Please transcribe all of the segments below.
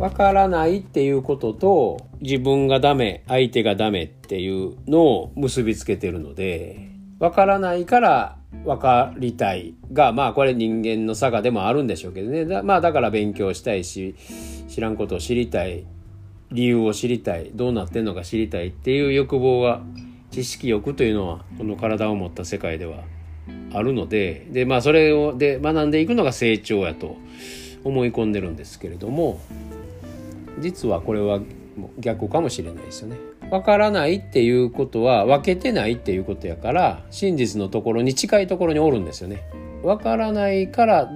わからないっていうことと自分がダメ相手がダメっていうのを結びつけてるのでわからないから分かりたいがまあこれ人間の差がでもあるんでしょうけどね。だ,、まあ、だから勉強したいし知らんことを知りたい理由を知りたいどうなってんのか知りたいっていう欲望が知識欲というのはこの体を持った世界ではあるのででまあそれをで学んでいくのが成長やと。思い込んでるんですけれども実はこれは逆かもしれないですよね。わからないっていうことは分けてないっていうことやから真実のところに近いところにおるんですよね。わからないから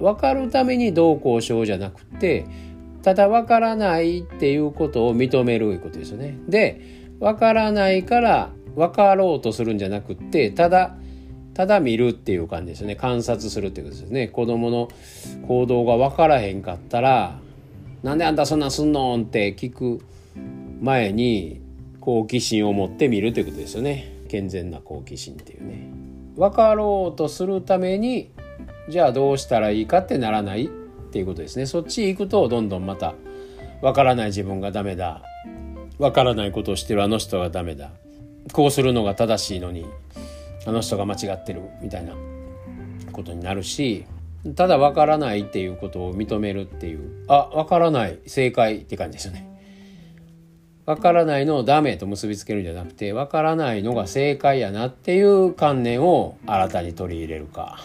分かるためにどうこうしようじゃなくてただ分からないっていうことを認めるいうことですよね。で分からないから分かろうとするんじゃなくってただただ見るっていう感じですよね。観察するっていうことですね。子供の行動が分からへんかったら「なんであんたそんなんすんのん?」って聞く前に好奇心を持って見るということですよね。健全な好奇心っていうね。分かろうとするためにじゃあどうしたらいいかってならないっていうことですね。そっち行くとどんどんまた分からない自分がダメだ。分からないことをしてるあの人がダメだ。こうするのが正しいのに。あの人が間違ってるみたいなことになるしただ分からないっていうことを認めるっていうあ分からない正解って感じですよね。分からないのをダメと結びつけるんじゃなくて分からないのが正解やなっていう観念を新たに取り入れるか。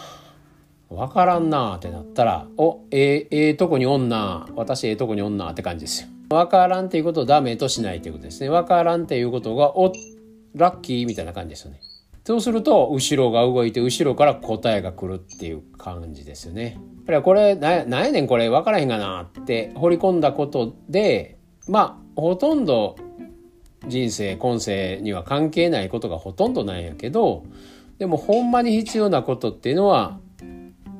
分からんなってなったらおええええとこにおんな私ええとこにおんなって感じですよ。分からんっていうことをダメとしないということですね。分からんっていうことがおラッキーみたいな感じですよね。そうすると後ろが動いて後ろから答えが来るっていう感じですよね。やっぱりこれななんやねんこれ分からへんがなって掘り込んだことでまあほとんど人生今世には関係ないことがほとんどなんやけどでもほんまに必要なことっていうのは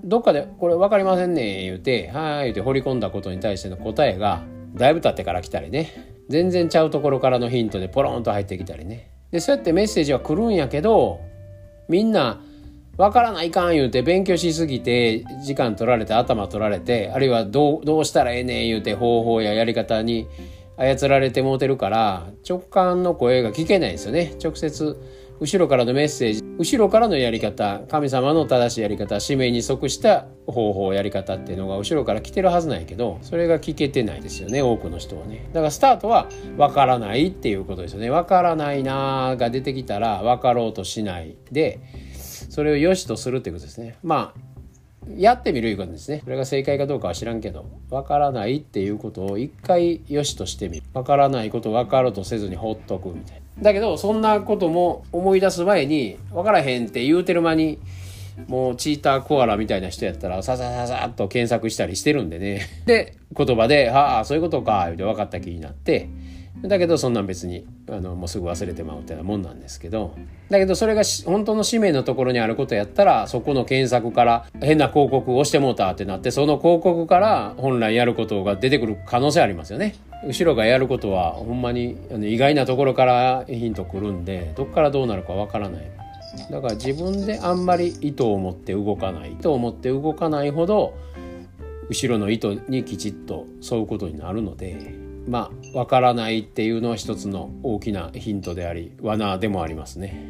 どっかでこれ分かりませんね言うてはい言うて掘り込んだことに対しての答えがだいぶ経ってから来たりね全然ちゃうところからのヒントでポロンと入ってきたりねでそうやってメッセージは来るんやけどみんなわからないかん言うて勉強しすぎて時間取られて頭取られてあるいはどうどうしたらええねん言うて方法ややり方に操られてもうてるから直感の声が聞けないんですよね。直接後ろからのメッセージ後ろからのやり方神様の正しいやり方使命に即した方法やり方っていうのが後ろから来てるはずなんやけどそれが聞けてないですよね多くの人はね。だからスタートは分からないっていうことですよね。分からないなーが出てきたら分かろうとしないでそれを良しとするってことですね。まあやってみるいうことですね。それが正解かどうかは知らんけど分からないっていうことを一回良しとしてみる。分からないこと分かろうとせずに放っとくみたいな。だけどそんなことも思い出す前に分からへんって言うてる間にもうチーターコアラみたいな人やったらささささっと検索したりしてるんでね。で言葉で「ああそういうことか」言うて分かった気になってだけどそんなん別にあのもうすぐ忘れてまうってなもんなんですけどだけどそれが本当の使命のところにあることやったらそこの検索から変な広告をしてもうたってなってその広告から本来やることが出てくる可能性ありますよね。後ろがやることはほんまに意外なところからヒントくるんでどっからどうなるかわからない。だから自分であんまり意図を持って動かない意図を持って動かないほど後ろの意図にきちっと沿うことになるのでまあ分からないっていうのは一つの大きなヒントであり罠でもありますね。